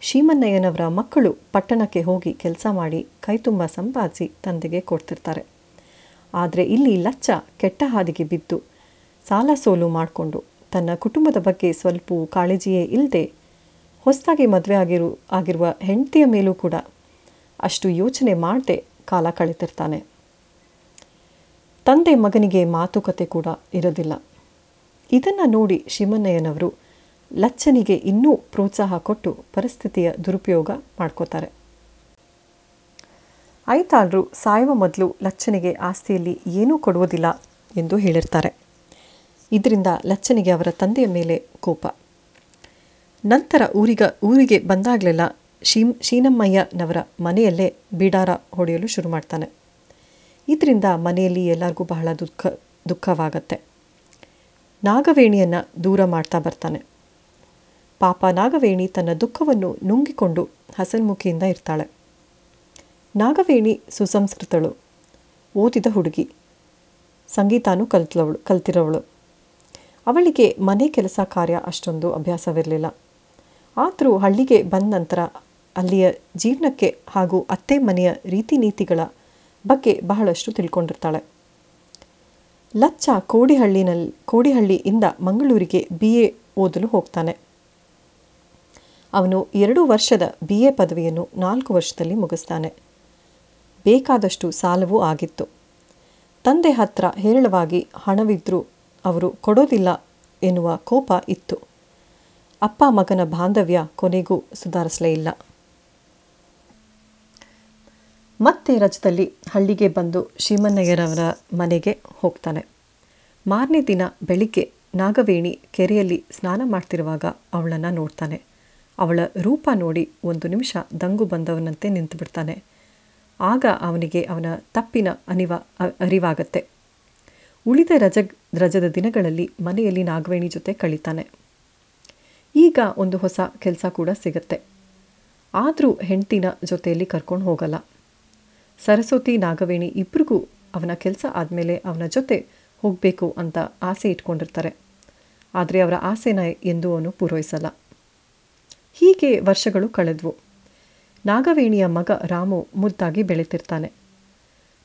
ಶೀಮನ್ನಯ್ಯನವರ ಮಕ್ಕಳು ಪಟ್ಟಣಕ್ಕೆ ಹೋಗಿ ಕೆಲಸ ಮಾಡಿ ಕೈತುಂಬ ಸಂಪಾದಿಸಿ ತಂದೆಗೆ ಕೊಡ್ತಿರ್ತಾರೆ. ಆದರೆ ಇಲ್ಲಿ ಲಚ್ಚ ಕೆಟ್ಟ ಹಾದಿಗೆ ಬಿದ್ದು ಸಾಲ ಸೋಲು ಮಾಡಿಕೊಂಡು ತನ್ನ ಕುಟುಂಬದ ಬಗ್ಗೆ ಸ್ವಲ್ಪ ಕಾಳಜಿಯೇ ಇಲ್ಲದೆ ಹೊಸದಾಗಿ ಮದುವೆ ಆಗಿರು, ಆಗಿರುವ ಹೆಂಡತಿಯ ಮೇಲೂ ಕೂಡ ಅಷ್ಟು ಯೋಚನೆ ಮಾಡದೆ ಕಾಲ ಕಳೀತಿರ್ತಾನೆ. ತಂದೆ ಮಗನಿಗೆ ಮಾತುಕತೆ ಕೂಡ ಇರೋದಿಲ್ಲ. ಇದನ್ನು ನೋಡಿ ಶಿವಣ್ಣಯ್ಯನವರು ಲಚ್ಚನಿಗೆ ಇನ್ನೂ ಪ್ರೋತ್ಸಾಹ ಕೊಟ್ಟು ಪರಿಸ್ಥಿತಿಯ ದುರುಪಯೋಗ ಮಾಡ್ಕೋತಾರೆ. ಐತಾಳರು ಸಾಯುವ ಮೊದಲು ಲಚ್ಚನಿಗೆ ಆಸ್ತಿಯಲ್ಲಿ ಏನೂ ಕೊಡುವುದಿಲ್ಲ ಎಂದು ಹೇಳಿರ್ತಾರೆ. ಇದರಿಂದ ಲಚ್ಚನಿಗೆ ಅವರ ತಂದೆಯ ಮೇಲೆ ಕೋಪ. ನಂತರ ಊರಿಗ, ಊರಿಗೆ ಬಂದಾಗಲೆಲ್ಲ ಶೀಮ್, ಶೀನಮ್ಮಯ್ಯನವರ ಮನೆಯಲ್ಲೇ ಬಿಡಾರ ಹೊಡೆಯಲು ಶುರು ಮಾಡ್ತಾನೆ. ಇದರಿಂದ ಮನೆಯಲ್ಲಿ ಎಲ್ಲರಿಗೂ ಬಹಳ ದುಃಖ, ದುಃಖವಾಗತ್ತೆ. ನಾಗವೇಣಿಯನ್ನು ದೂರ ಮಾಡ್ತಾ ಬರ್ತಾನೆ. ಪಾಪ ನಾಗವೇಣಿ ತನ್ನ ದುಃಖವನ್ನು ನುಂಗಿಕೊಂಡು ಹಸನ್ಮುಖಿಯಿಂದ ಇರ್ತಾಳೆ. ನಾಗವೇಣಿ ಸುಸಂಸ್ಕೃತಳು. ಓದಿದ ಹುಡುಗಿ. ಸಂಗೀತನೂ ಕಲ್ತವಳು ಕಲ್ತಿರೋವಳು. ಅವಳಿಗೆ ಮನೆ ಕೆಲಸ ಕಾರ್ಯ ಅಷ್ಟೊಂದು ಅಭ್ಯಾಸವಿರಲಿಲ್ಲ. ಆದರೂ ಹಳ್ಳಿಗೆ ಬಂದ ನಂತರ ಅಲ್ಲಿಯ ಜೀವನಕ್ಕೆ ಹಾಗೂ ಅತ್ತೆ ಮನೆಯ ರೀತಿ ನೀತಿಗಳ ಬಗ್ಗೆ ಬಹಳಷ್ಟು ತಿಳ್ಕೊಂಡಿರ್ತಾಳೆ. ಲಚ್ಚ ಕೋಡಿಹಳ್ಳಿನಲ್ಲಿ ಕೋಡಿಹಳ್ಳಿಯಿಂದ ಮಂಗಳೂರಿಗೆ ಬಿ ಎ ಓದಲು ಹೋಗ್ತಾನೆ. ಅವನು ಎರಡು ವರ್ಷದ ಬಿ ಎ ಪದವಿಯನ್ನು ನಾಲ್ಕು ವರ್ಷದಲ್ಲಿ ಮುಗಿಸ್ತಾನೆ. ಬೇಕಾದಷ್ಟು ಸಾಲವೂ ಆಗಿತ್ತು. ತಂದೆ ಹತ್ರ ಹೇರಳವಾಗಿ ಹಣವಿದ್ದರೂ ಅವರು ಕೊಡೋದಿಲ್ಲ ಎನ್ನುವ ಕೋಪ ಇತ್ತು. ಅಪ್ಪ ಮಗನ ಬಾಂಧವ್ಯ ಕೊನೆಗೂ ಸುಧಾರಿಸಲೇ ಇಲ್ಲ. ಮತ್ತೆ ರಜದಲ್ಲಿ ಹಳ್ಳಿಗೆ ಬಂದು ಶ್ರೀಮನ್ನಯ್ಯರವರ ಮನೆಗೆ ಹೋಗ್ತಾನೆ. ಮಾರನೇ ದಿನ ಬೆಳಿಗ್ಗೆ ನಾಗವೇಣಿ ಕೆರೆಯಲ್ಲಿ ಸ್ನಾನ ಮಾಡ್ತಿರುವಾಗ ಅವಳನ್ನು ನೋಡ್ತಾನೆ. ಅವಳ ರೂಪ ನೋಡಿ ಒಂದು ನಿಮಿಷ ದಂಗು ಬಂದವನಂತೆ ನಿಂತು ಬಿಡ್ತಾನೆ. ಆಗ ಅವನಿಗೆ ಅವನ ತಪ್ಪಿನ ಅನಿವ ಅರಿವಾಗತ್ತೆ. ಉಳಿದ ರಜ, ರಜದ ದಿನಗಳಲ್ಲಿ ಮನೆಯಲ್ಲಿ ನಾಗವೇಣಿ ಜೊತೆ ಕಳೀತಾನೆ. ಈಗ ಒಂದು ಹೊಸ ಕೆಲಸ ಕೂಡ ಸಿಗತ್ತೆ. ಆದರೂ ಹೆಂಡ್ತಿನ ಜೊತೆಯಲ್ಲಿ ಕರ್ಕೊಂಡು ಹೋಗಲ್ಲ. ಸರಸ್ವತಿ, ನಾಗವೇಣಿ ಇಬ್ಬರಿಗೂ ಅವನ ಕೆಲಸ ಆದಮೇಲೆ ಅವನ ಜೊತೆ ಹೋಗಬೇಕು ಅಂತ ಆಸೆ ಇಟ್ಕೊಂಡಿರ್ತಾರೆ. ಆದರೆ ಅವರ ಆಸೆನ ಎಂದೂ ಅವನು ಪೂರೈಸಲ್ಲ. ಹೀಗೆ ವರ್ಷಗಳು ಕಳೆದ್ವು. ನಾಗವೇಣಿಯ ಮಗ ರಾಮು ಮುದ್ದಾಗಿ ಬೆಳೀತಿರ್ತಾನೆ.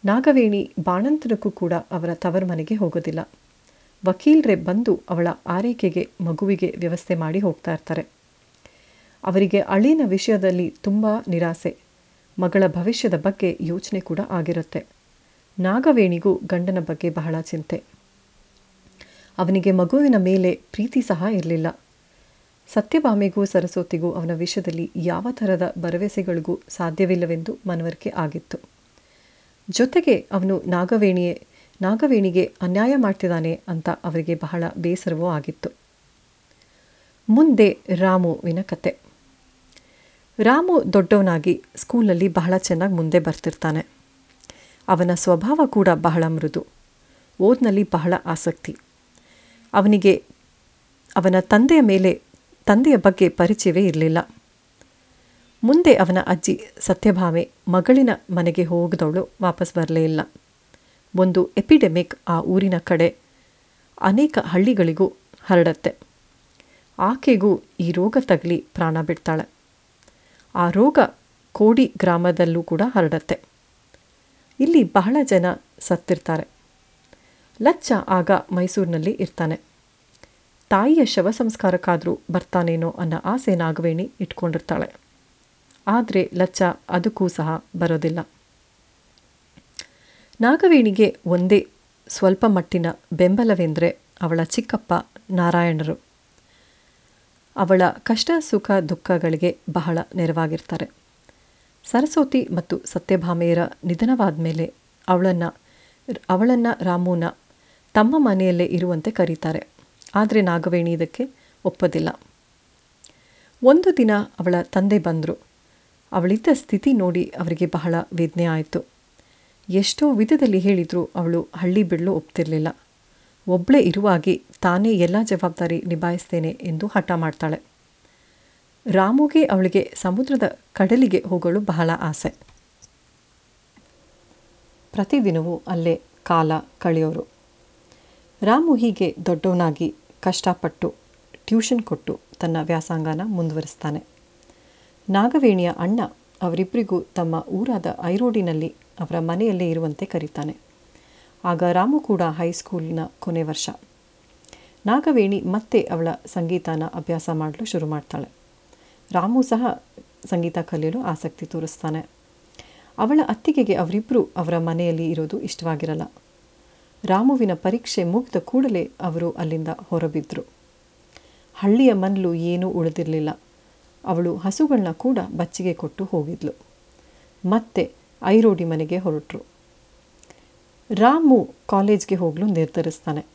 ನಾಗವೇಣಿ ಬಾಣಂತನಕ್ಕೂ ಕೂಡ ಅವರ ತವರ ಮನೆಗೆ ಹೋಗೋದಿಲ್ಲ. ವಕೀಲರೇ ಬಂದು ಅವಳ ಆರೈಕೆಗೆ, ಮಗುವಿಗೆ ವ್ಯವಸ್ಥೆ ಮಾಡಿ ಹೋಗ್ತಾ ಇರ್ತಾರೆ. ಅವರಿಗೆ ಅಳಿನ ವಿಷಯದಲ್ಲಿ ತುಂಬ ನಿರಾಸೆ. ಮಗಳ ಭವಿಷ್ಯದ ಬಗ್ಗೆ ಯೋಚನೆ ಕೂಡ ಆಗಿರುತ್ತೆ. ನಾಗವೇಣಿಗೂ ಗಂಡನ ಬಗ್ಗೆ ಬಹಳ ಚಿಂತೆ. ಅವನಿಗೆ ಮಗುವಿನ ಮೇಲೆ ಪ್ರೀತಿ ಸಹ ಇರಲಿಲ್ಲ. ಸತ್ಯಭಾಮೆಗೂ ಸರಸ್ವತಿಗೂ ಅವನ ವಿಷಯದಲ್ಲಿ ಯಾವ ಥರದ ಭರವಸೆಗಳಿಗೂ ಸಾಧ್ಯವಿಲ್ಲವೆಂದು ಮನವರಿಕೆ ಆಗಿತ್ತು. ಜೊತೆಗೆ ಅವನು ನಾಗವೇಣಿಯೇ, ನಾಗವೇಣಿಗೆ ಅನ್ಯಾಯ ಮಾಡ್ತಿದ್ದಾನೆ ಅಂತ ಅವರಿಗೆ ಬಹಳ ಬೇಸರವೂ ಆಗಿತ್ತು. ಮುಂದೆ ರಾಮುವಿನ ಕತೆ. ರಾಮು ದೊಡ್ಡವನಾಗಿ ಸ್ಕೂಲಲ್ಲಿ ಬಹಳ ಚೆನ್ನಾಗಿ ಮುಂದೆ ಬರ್ತಿರ್ತಾನೆ. ಅವನ ಸ್ವಭಾವ ಕೂಡ ಬಹಳ ಮೃದು. ಓದ್ನಲ್ಲಿ ಬಹಳ ಆಸಕ್ತಿ. ಅವನಿಗೆ, ಅವನ ತಂದೆಯ ಮೇಲೆ ತಂದೆಯ ಬಗ್ಗೆ ಪರಿಚಯವೇ ಇರಲಿಲ್ಲ. ಮುಂದೆ ಅವನ ಅಜ್ಜಿ ಸತ್ಯಭಾಮೆ ಮಗಳಿನ ಮನೆಗೆ ಹೋಗದವಳು ವಾಪಸ್ ಬರಲೇ ಇಲ್ಲ. ಒಂದು ಎಪಿಡೆಮಿಕ್ ಆ ಊರಿನ ಕಡೆ ಅನೇಕ ಹಳ್ಳಿಗಳಿಗೂ ಹರಡತ್ತೆ. ಆಕೆಗೂ ಈ ರೋಗ ತಗಲಿ ಪ್ರಾಣ ಬಿಡ್ತಾಳೆ. ಆ ರೋಗ ಕೋಡಿ ಗ್ರಾಮದಲ್ಲೂ ಕೂಡ ಹರಡತ್ತೆ. ಇಲ್ಲಿ ಬಹಳ ಜನ ಸತ್ತಿರ್ತಾರೆ. ಲಚ್ಚ ಆಗ ಮೈಸೂರಿನಲ್ಲಿ ಇರ್ತಾನೆ. ತಾಯಿಯ ಶವ ಸಂಸ್ಕಾರಕ್ಕಾದರೂ ಬರ್ತಾನೇನೋ ಅನ್ನೋ ಆಸೆ ನಾಗವೇಣಿ ಇಟ್ಕೊಂಡಿರ್ತಾಳೆ. ಆದರೆ ಲಚ್ಚ ಅದಕ್ಕೂ ಸಹ ಬರೋದಿಲ್ಲ. ನಾಗವೇಣಿಗೆ ಒಂದೇ ಸ್ವಲ್ಪ ಮಟ್ಟಿನ ಬೆಂಬಲವೆಂದರೆ ಅವಳ ಚಿಕ್ಕಪ್ಪ ನಾರಾಯಣರು. ಅವಳ ಕಷ್ಟ, ಸುಖ, ದುಃಖಗಳಿಗೆ ಬಹಳ ನೆರವಾಗಿರ್ತಾರೆ. ಸರಸ್ವತಿ ಮತ್ತು ಸತ್ಯಭಾಮೆಯರ ನಿಧನವಾದ ಮೇಲೆ ಅವಳನ್ನು ಅವಳನ್ನು ರಾಮುನ ತಮ್ಮ ಮನೆಯಲ್ಲೇ ಇರುವಂತೆ ಕರೀತಾರೆ. ಆದರೆ ನಾಗವೇಣಿ ಇದಕ್ಕೆ ಒಪ್ಪೋದಿಲ್ಲ. ಒಂದು ದಿನ ಅವಳ ತಂದೆ ಬಂದರು. ಅವಳಿದ್ದ ಸ್ಥಿತಿ ನೋಡಿ ಅವರಿಗೆ ಬಹಳ ವೇದನೆ ಆಯಿತು. ಎಷ್ಟೋ ವಿಧದಲ್ಲಿ ಹೇಳಿದರೂ, ಅವಳು ಹಳ್ಳಿ ಬಿಡಲು ಒಪ್ತಿರಲಿಲ್ಲ. ಒಬ್ಬಳೇ ಇರುವಾಗಿ ತಾನೇ ಎಲ್ಲ ಜವಾಬ್ದಾರಿ ನಿಭಾಯಿಸ್ತೇನೆ ಎಂದು ಹಠ ಮಾಡ್ತಾಳೆ. ರಾಮುಗೆ ಅವಳಿಗೆ ಸಮುದ್ರದ ಕಡಲಿಗೆ ಹೋಗಲು ಬಹಳ ಆಸೆ. ಪ್ರತಿದಿನವೂ ಅಲ್ಲೇ ಕಾಲ ಕಳೆಯೋರು. ರಾಮು ಹೀಗೆ ದೊಡ್ಡವನಾಗಿ ಕಷ್ಟಪಟ್ಟು ಟ್ಯೂಷನ್ ಕೊಟ್ಟು ತನ್ನ ವ್ಯಾಸಂಗನ ಮುಂದುವರಿಸ್ತಾನೆ. ನಾಗವೇಣಿಯ ಅಣ್ಣ ಅವರಿಬ್ಬರಿಗೂ ತಮ್ಮ ಊರಾದ ಐರೋಡಿನಲ್ಲಿ ಅವರ ಮನೆಯಲ್ಲೇ ಇರುವಂತೆ ಕರೀತಾನೆ. ಆಗ ರಾಮು ಕೂಡ ಹೈಸ್ಕೂಲಿನ ಕೊನೆ ವರ್ಷ. ನಾಗವೇಣಿ ಮತ್ತೆ ಅವಳ ಸಂಗೀತನ ಅಭ್ಯಾಸ ಮಾಡಲು ಶುರು ಮಾಡ್ತಾಳೆ. ರಾಮು ಸಹ ಸಂಗೀತ ಕಲಿಯಲು ಆಸಕ್ತಿ ತೋರಿಸ್ತಾನೆ. ಅವಳ ಅತ್ತಿಗೆಗೆ ಅವರಿಬ್ಬರು ಅವರ ಮನೆಯಲ್ಲಿ ಇರೋದು ಇಷ್ಟವಾಗಿರಲ್ಲ. ರಾಮುವಿನ ಪರೀಕ್ಷೆ ಮುಗಿದ ಕೂಡಲೇ ಅವರು ಅಲ್ಲಿಂದ ಹೊರಬಿದ್ದರು ಹಳ್ಳಿಯ ಮನಲು ಏನೂ ಉಳಿದಿರಲಿಲ್ಲ. ಅವಳು ಹಸುಗಳನ್ನ ಕೂಡ ಬಚ್ಚಿಗೆ ಕೊಟ್ಟು ಹೋಗಿದ್ಲು. ಮತ್ತೆ ಐರೋಡಿ ಮನೆಗೆ ಹೊರಟರು. ರಾಮು ಕಾಲೇಜ್ಗೆ ಹೋಗಲು ನಿರ್ಧರಿಸ್ತಾನೆ.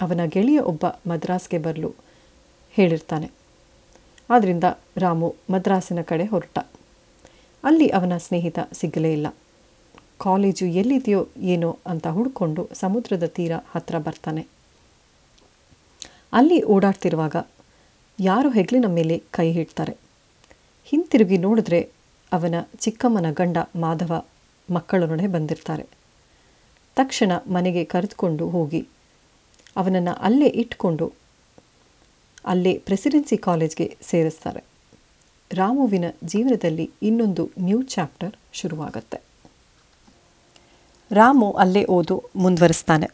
ಅವನ ಗೆಳೆಯ ಒಬ್ಬ ಮದ್ರಾಸ್ಗೆ ಬರಲು ಹೇಳಿರ್ತಾನೆ. ಆದ್ದರಿಂದ ರಾಮು ಮದ್ರಾಸಿನ ಕಡೆ ಹೊರಟ. ಅಲ್ಲಿ ಅವನ ಸ್ನೇಹಿತ ಸಿಗಲೇ ಇಲ್ಲ. ಕಾಲೇಜು ಎಲ್ಲಿದೆಯೋ ಏನೋ ಅಂತ ಹುಡ್ಕೊಂಡು ಸಮುದ್ರದ ತೀರ ಹತ್ರ ಬರ್ತಾನೆ. ಅಲ್ಲಿ ಓಡಾಡ್ತಿರುವಾಗ ಯಾರೋ ಹೆಗ್ಲಿನ ಮೇಲೆ ಕೈ ಹಿಡ್ತಾರೆ ಹಿಂತಿರುಗಿ ನೋಡಿದ್ರೆ ಅವನ ಚಿಕ್ಕಮ್ಮನ ಗಂಡ ಮಾಧವ ಮಕ್ಕಳೊಡನೆ ಬಂದಿರ್ತಾರೆ. ತಕ್ಷಣ ಮನೆಗೆ ಕರೆದುಕೊಂಡು ಹೋಗಿ. ಅವನನ್ನು ಅಲ್ಲೇ ಇಟ್ಕೊಂಡು ಅಲ್ಲೇ ಪ್ರೆಸಿಡೆನ್ಸಿ ಕಾಲೇಜ್ಗೆ ಸೇರಿಸ್ತಾರೆ. ರಾಮುವಿನ ಜೀವನದಲ್ಲಿ ಇನ್ನೊಂದು ನ್ಯೂ ಚಾಪ್ಟರ್ ಶುರುವಾಗುತ್ತೆ. ರಾಮು ಅಲ್ಲೇ ಓದು ಮುಂದುವರಿಸ್ತಾನೆ.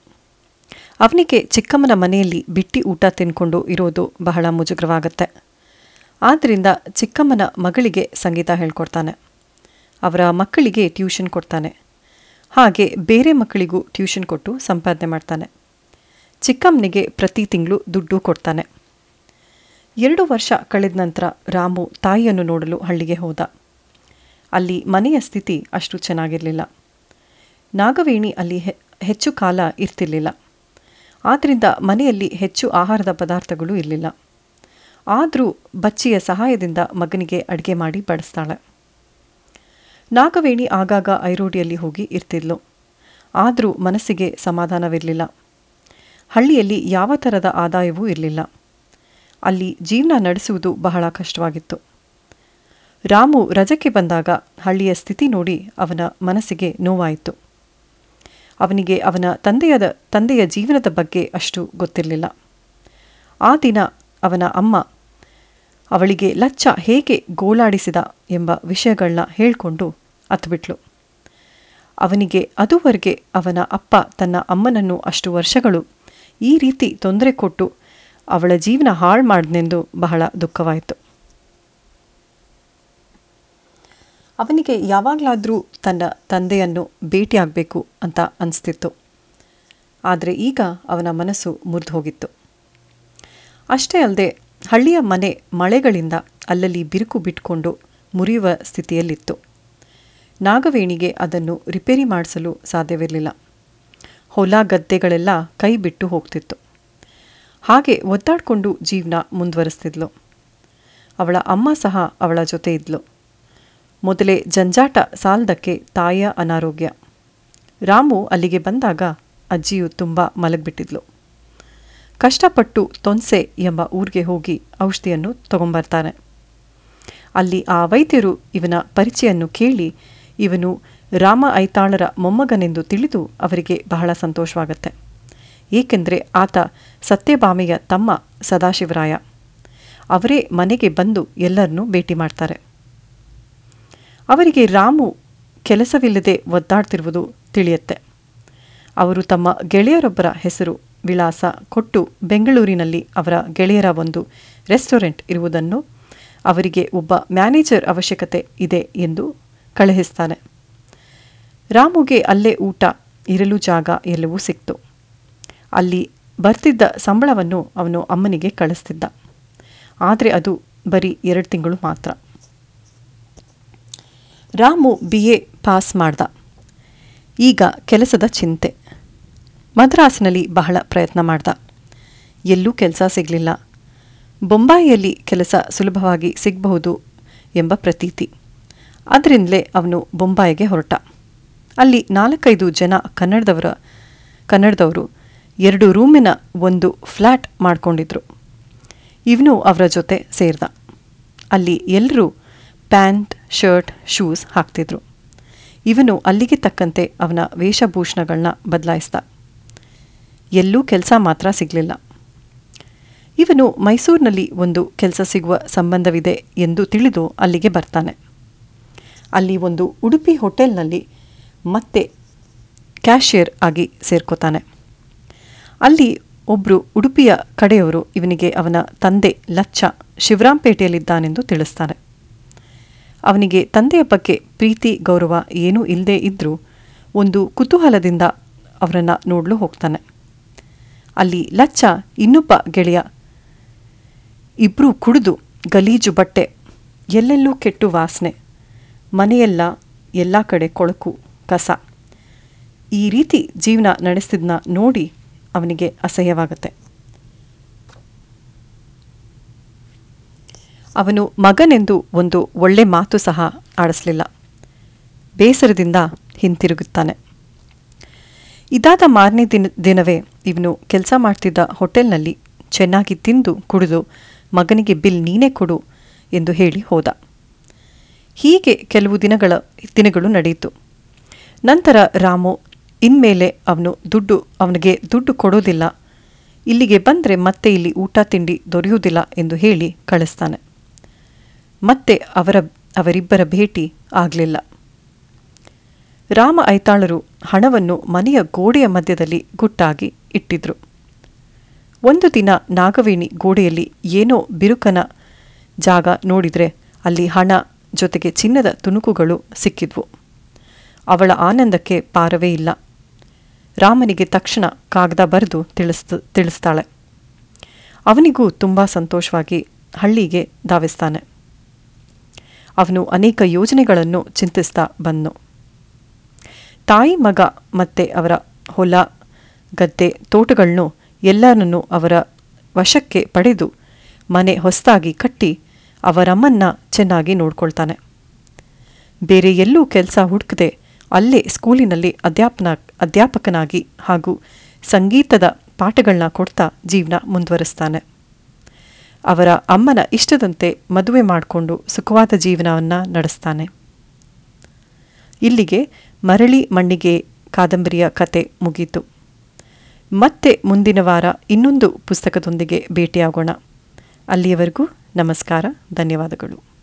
ಅವನಿಗೆ ಚಿಕ್ಕಮ್ಮನ ಮನೆಯಲ್ಲಿ ಬಿಟ್ಟಿ ಊಟ ತಿನ್ಕೊಂಡು ಇರೋದು ಬಹಳ ಮುಜುಗರವಾಗುತ್ತೆ. ಆದ್ದರಿಂದ ಚಿಕ್ಕಮ್ಮನ ಮಗಳಿಗೆ ಸಂಗೀತ ಹೇಳ್ಕೊಡ್ತಾನೆ. ಅವರ ಮಕ್ಕಳಿಗೆ ಟ್ಯೂಷನ್ ಕೊಡ್ತಾನೆ. ಹಾಗೆ ಬೇರೆ ಮಕ್ಕಳಿಗೂ ಟ್ಯೂಷನ್ ಕೊಟ್ಟು ಸಂಪಾದನೆ ಮಾಡ್ತಾನೆ. ಚಿಕ್ಕಮ್ಮನಿಗೆ ಪ್ರತಿ ತಿಂಗಳು ದುಡ್ಡು ಕೊಡ್ತಾನೆ. ಎರಡು ವರ್ಷ ಕಳೆದ ನಂತರ ರಾಮು ತಾಯಿಯನ್ನು ನೋಡಲು ಹಳ್ಳಿಗೆ ಹೋದ. ಅಲ್ಲಿ ಮನೆಯ ಸ್ಥಿತಿ ಅಷ್ಟು ಚೆನ್ನಾಗಿರಲಿಲ್ಲ. ನಾಗವೇಣಿ ಅಲ್ಲಿ ಹೆಚ್ಚು ಕಾಲ ಇರ್ತಿರ್ಲಿಲ್ಲ. ಆದ್ದರಿಂದ ಮನೆಯಲ್ಲಿ ಹೆಚ್ಚು ಆಹಾರದ ಪದಾರ್ಥಗಳು ಇರಲಿಲ್ಲ. ಆದರೂ ಬಚ್ಚಿಯ ಸಹಾಯದಿಂದ ಮಗನಿಗೆ ಅಡುಗೆ ಮಾಡಿ ಬಡಿಸ್ತಾಳೆ. ನಾಗವೇಣಿ ಆಗಾಗ ಐರೋಡಿಯಲ್ಲಿ ಹೋಗಿ ಇರ್ತಿದ್ಲು. ಆದರೂ ಮನಸ್ಸಿಗೆ ಸಮಾಧಾನವಿರಲಿಲ್ಲ. ಹಳ್ಳಿಯಲ್ಲಿ ಯಾವ ಥರದ ಆದಾಯವೂ ಇರಲಿಲ್ಲ. ಅಲ್ಲಿ ಜೀವನ ನಡೆಸುವುದು ಬಹಳ ಕಷ್ಟವಾಗಿತ್ತು. ರಾಮು ರಜಕ್ಕೆ ಬಂದಾಗ ಹಳ್ಳಿಯ ಸ್ಥಿತಿ ನೋಡಿ ಅವನ ಮನಸ್ಸಿಗೆ ನೋವಾಯಿತು. ಅವನಿಗೆ ಅವನ ತಂದೆಯದ, ತಂದೆಯ ಜೀವನದ ಬಗ್ಗೆ ಅಷ್ಟು ಗೊತ್ತಿರಲಿಲ್ಲ. ಆ ದಿನ ಅವನ ಅಮ್ಮ ಅವಳಿಗೆ ಲಚ್ಚ ಹೇಗೆ ಗೋಳಾಡಿಸಿದ ಎಂಬ ವಿಷಯಗಳನ್ನ ಹೇಳಿಕೊಂಡು ಅತ್ಬಿಟ್ಲು. ಅವನಿಗೆ ಅದುವರೆಗೆ ಅವನ ಅಪ್ಪ ತನ್ನ ಅಮ್ಮನನ್ನು ಅಷ್ಟು ವರ್ಷಗಳು ಈ ರೀತಿ ತೊಂದರೆ ಕೊಟ್ಟು ಅವಳ ಜೀವನ ಹಾಳು ಮಾಡಿದೆಂದು ಬಹಳ ದುಃಖವಾಯಿತು. ಅವನಿಗೆ ಯಾವಾಗಲಾದರೂ ತನ್ನ ತಂದೆಯನ್ನು ಭೇಟಿಯಾಗಬೇಕು ಅಂತ ಅನಿಸ್ತಿತ್ತು. ಆದರೆ ಈಗ ಅವನ ಮನಸ್ಸು ಮುರಿದು ಹೋಗಿತ್ತು ಅಷ್ಟೇ ಅಲ್ಲದೆ ಹಳ್ಳಿಯ ಮನೆ ಮಳೆಗಳಿಂದ ಅಲ್ಲಲ್ಲಿ ಬಿರುಕು ಬಿಟ್ಕೊಂಡು ಮುರಿಯುವ ಸ್ಥಿತಿಯಲ್ಲಿತ್ತು. ನಾಗವೇಣಿಗೆ ಅದನ್ನು ರಿಪೇರಿ ಮಾಡಿಸಲು ಸಾಧ್ಯವಿರಲಿಲ್ಲ. ಹೊಲ ಗದ್ದೆಗಳೆಲ್ಲ ಕೈ ಬಿಟ್ಟು ಹೋಗ್ತಿತ್ತು. ಹಾಗೆ ಒದ್ದಾಡಿಕೊಂಡು ಜೀವನ ಮುಂದುವರಿಸ್ತಿದ್ಲು. ಅವಳ ಅಮ್ಮ ಸಹ ಅವಳ ಜೊತೆ ಇದ್ಲು. ಮೊದಲೇ ಜಂಜಾಟ ಸಾಲದಕ್ಕೆ ತಾಯಿಯ ಅನಾರೋಗ್ಯ. ರಾಮು ಅಲ್ಲಿಗೆ ಬಂದಾಗ ಅಜ್ಜಿಯು ತುಂಬ ಮಲಗಿಬಿಟ್ಟಿದ್ಲು. ಕಷ್ಟಪಟ್ಟು ತೊನ್ಸೆ ಎಂಬ ಊರಿಗೆ ಹೋಗಿ ಔಷಧಿಯನ್ನು ತಗೊಂಬರ್ತಾನೆ. ಅಲ್ಲಿ ಆ ವೈದ್ಯರು ಇವನ ಪರಿಚಯನ್ನು ಕೇಳಿ ಇವನು ರಾಮ ಐತಾಳರ ಮೊಮ್ಮಗನೆಂದು ತಿಳಿದು ಅವರಿಗೆ ಬಹಳ ಸಂತೋಷವಾಗುತ್ತೆ. ಏಕೆಂದರೆ ಆತ ಸತ್ಯಭಾಮೆಯ ತಮ್ಮ ಸದಾಶಿವರಾಯ. ಅವರೇ ಮನೆಗೆ ಬಂದು ಎಲ್ಲರನ್ನೂ ಭೇಟಿ ಮಾಡ್ತಾರೆ. ಅವರಿಗೆ ರಾಮು ಕೆಲಸವಿಲ್ಲದೆ ಒದ್ದಾಡ್ತಿರುವುದು ತಿಳಿಯುತ್ತೆ. ಅವರು ತಮ್ಮ ಗೆಳೆಯರೊಬ್ಬರ ಹೆಸರು ವಿಳಾಸ ಕೊಟ್ಟು ಬೆಂಗಳೂರಿನಲ್ಲಿ ಅವರ ಗೆಳೆಯರ ಒಂದು ರೆಸ್ಟೋರೆಂಟ್ ಇರುವುದನ್ನು ಅವರಿಗೆ ಒಬ್ಬ ಮ್ಯಾನೇಜರ್ ಅವಶ್ಯಕತೆ ಇದೆ ಎಂದು ಕಳುಹಿಸ್ತಾನೆ. ರಾಮುಗೆ ಅಲ್ಲೇ ಊಟ, ಇರಲು ಜಾಗ ಎಲ್ಲವೂ ಸಿಕ್ತು. ಅಲ್ಲಿ ಬರ್ತಿದ್ದ ಸಂಬಳವನ್ನು ಅವನು ಅಮ್ಮನಿಗೆ ಕಳಿಸ್ತಿದ್ದ. ಆದರೆ ಅದು ಬರೀ ಎರಡು ತಿಂಗಳು ಮಾತ್ರ. ರಾಮು ಬಿ ಎ ಪಾಸ್ ಮಾಡ್ದ. ಈಗ ಕೆಲಸದ ಚಿಂತೆ. ಮದ್ರಾಸ್ನಲ್ಲಿ ಬಹಳ ಪ್ರಯತ್ನ ಮಾಡ್ದ. ಎಲ್ಲೂ ಕೆಲಸ ಸಿಗಲಿಲ್ಲ. ಬೊಂಬಾಯಿಯಲ್ಲಿ ಕೆಲಸ ಸುಲಭವಾಗಿ ಸಿಗಬಹುದು ಎಂಬ ಪ್ರತೀತಿ. ಅದರಿಂದಲೇ ಅವನು ಬೊಂಬಾಯಿಗೆ ಹೊರಟ. ಅಲ್ಲಿ ನಾಲ್ಕೈದು ಜನ ಕನ್ನಡದವರ, ಕನ್ನಡದವರು ಎರಡು ರೂಮಿನ ಒಂದು ಫ್ಲ್ಯಾಟ್ ಮಾಡ್ಕೊಂಡಿದ್ರು. ಇವನು ಅವರ ಜೊತೆ ಸೇರ್ದ. ಅಲ್ಲಿ ಎಲ್ಲರೂ ಪ್ಯಾಂಟ್, ಶರ್ಟ್, ಶೂಸ್ ಹಾಕ್ತಿದ್ರು. ಇವನು ಅಲ್ಲಿಗೆ ತಕ್ಕಂತೆ ಅವನ ವೇಷಭೂಷಣಗಳನ್ನ ಬದಲಾಯಿಸ್ದ. ಎಲ್ಲೂ ಕೆಲಸ ಮಾತ್ರ ಸಿಗಲಿಲ್ಲ. ಇವನು ಮೈಸೂರಿನಲ್ಲಿ ಒಂದು ಕೆಲಸ ಸಿಗುವ ಸಂಬಂಧವಿದೆ ಎಂದು ತಿಳಿದು ಅಲ್ಲಿಗೆ ಬರ್ತಾನೆ. ಅಲ್ಲಿ ಒಂದು ಉಡುಪಿ ಹೋಟೆಲ್ನಲ್ಲಿ ಮತ್ತೆ ಕ್ಯಾಶಿಯರ್ ಆಗಿ ಸೇರ್ಕೋತಾನೆ. ಅಲ್ಲಿ ಒಬ್ಬರು ಉಡುಪಿಯ ಕಡೆಯವರು ಇವನಿಗೆ ಅವನ ತಂದೆ ಲಚ್ಚ ಶಿವರಾಂಪೇಟೆಯಲ್ಲಿದ್ದಾನೆಂದು ತಿಳಿಸ್ತಾನೆ ಅವನಿಗೆ ತಂದೆಯ ಬಗ್ಗೆ ಪ್ರೀತಿ, ಗೌರವ ಏನೂ ಇಲ್ಲದೇ ಇದ್ದರೂ ಒಂದು ಕುತೂಹಲದಿಂದ ಅವರನ್ನು ನೋಡಲು ಹೋಗ್ತಾನೆ. ಅಲ್ಲಿ ಲಚ್ಚ ಇನ್ನೊಬ್ಬ ಗೆಳೆಯ. ಇಬ್ಬರೂ ಕುಡಿದು ಗಲೀಜು ಬಟ್ಟೆ, ಎಲ್ಲೆಲ್ಲೂ ಕೆಟ್ಟು ವಾಸನೆ. ಮನೆಯೆಲ್ಲ ಎಲ್ಲ ಕಡೆ ಕೊಳಕು, ಕಸ. ಈ ರೀತಿ ಜೀವನ ನಡೆಸ್ತಿದ್ನ ನೋಡಿ ಅವನಿಗೆ ಅಸಹ್ಯವಾಗುತ್ತೆ. ಅವನು ಮಗನೆಂದು ಒಂದು ಒಳ್ಳೆ ಮಾತು ಸಹ ಆಡಿಸಲಿಲ್ಲ. ಬೇಸರದಿಂದ ಹಿಂತಿರುಗುತ್ತಾನೆ. ಇದಾದ ಮಾರನೇ ದಿನ ದಿನವೇ ಇವನು ಕೆಲಸ ಮಾಡ್ತಿದ್ದ ಹೋಟೆಲ್ನಲ್ಲಿ ಚೆನ್ನಾಗಿ ತಿಂದು, ಕುಡಿದು, ಮಗನಿಗೆ ಬಿಲ್ ನೀನೇ ಕೊಡು ಎಂದು ಹೇಳಿ ಹೋದ. ಹೀಗೆ ಕೆಲವು ದಿನಗಳ ದಿನಗಳು ನಡೆಯಿತು. ನಂತರ ರಾಮು ಇನ್ಮೇಲೆ ಅವನು ದುಡ್ಡು ಅವನಿಗೆ ದುಡ್ಡು ಕೊಡೋದಿಲ್ಲ. ಇಲ್ಲಿಗೆ ಬಂದರೆ ಮತ್ತೆ ಇಲ್ಲಿ ಊಟ ತಿಂಡಿ ದೊರೆಯುವುದಿಲ್ಲ ಎಂದು ಹೇಳಿ ಕಳಿಸ್ತಾನೆ. ಮತ್ತೆ ಅವರ ಅವರಿಬ್ಬರ ಭೇಟಿ ಆಗಲಿಲ್ಲ. ರಾಮ ಐತಾಳರು ಹಣವನ್ನು ಮನೆಯ ಗೋಡೆಯ ಮಧ್ಯದಲ್ಲಿ ಗುಟ್ಟಾಗಿ ಇಟ್ಟಿದ್ರು. ಒಂದು ದಿನ ನಾಗವೇಣಿ ಗೋಡೆಯಲ್ಲಿ ಏನೋ ಬಿರುಕನ ಜಾಗ ನೋಡಿದರೆ ಅಲ್ಲಿ ಹಣ ಜೊತೆಗೆ ಚಿನ್ನದ ತುಣುಕುಗಳು ಸಿಕ್ಕಿದ್ವು. ಅವಳ ಆನಂದಕ್ಕೆ ಪಾರವೇ ಇಲ್ಲ. ರಾಮನಿಗೆ ತಕ್ಷಣ ಕಾಗದ ಬರೆದು ತಿಳಿಸ್ತ, ತಿಳಿಸ್ತಾಳೆ. ಅವನಿಗೂ ತುಂಬ ಸಂತೋಷವಾಗಿ ಹಳ್ಳಿಗೆ ಧಾವಿಸ್ತಾನೆ. ಅವನು ಅನೇಕ ಯೋಜನೆಗಳನ್ನು ಚಿಂತಿಸ್ತಾ ಬಂದನು. ತಾಯಿ ಮಗ ಮತ್ತೆ ಅವರ ಹೊಲ, ಗದ್ದೆ ತೋಟಗಳನ್ನು ಎಲ್ಲರನ್ನೂ ಅವರ ವಶಕ್ಕೆ ಪಡೆದು ಮನೆ ಹೊಸದಾಗಿ ಕಟ್ಟಿ ಅವರಮ್ಮನ್ನ ಚೆನ್ನಾಗಿ ನೋಡ್ಕೊಳ್ತಾನೆ. ಬೇರೆ ಎಲ್ಲೂ ಕೆಲಸ ಹುಡುಕದೆ ಅಲ್ಲೇ ಸ್ಕೂಲಿನಲ್ಲಿ ಅಧ್ಯಾಪನ, ಅಧ್ಯಾಪಕನಾಗಿ ಹಾಗೂ ಸಂಗೀತದ ಪಾಠಗಳನ್ನ ಕೊಡ್ತಾ ಜೀವನ ಮುಂದುವರಿಸ್ತಾನೆ. ಅವರ ಅಮ್ಮನ ಇಷ್ಟದಂತೆ ಮದುವೆ ಮಾಡಿಕೊಂಡು ಸುಖವಾದ ಜೀವನವನ್ನು ನಡೆಸ್ತಾನೆ. ಇಲ್ಲಿಗೆ ಮರಳಿ ಮಣ್ಣಿಗೆ ಕಾದಂಬರಿಯ ಕತೆ ಮುಗೀತು. ಮತ್ತೆ ಮುಂದಿನ ವಾರ ಇನ್ನೊಂದು ಪುಸ್ತಕದೊಂದಿಗೆ ಭೇಟಿಯಾಗೋಣ. ಅಲ್ಲಿಯವರೆಗೂ ನಮಸ್ಕಾರ ಧನ್ಯವಾದಗಳು.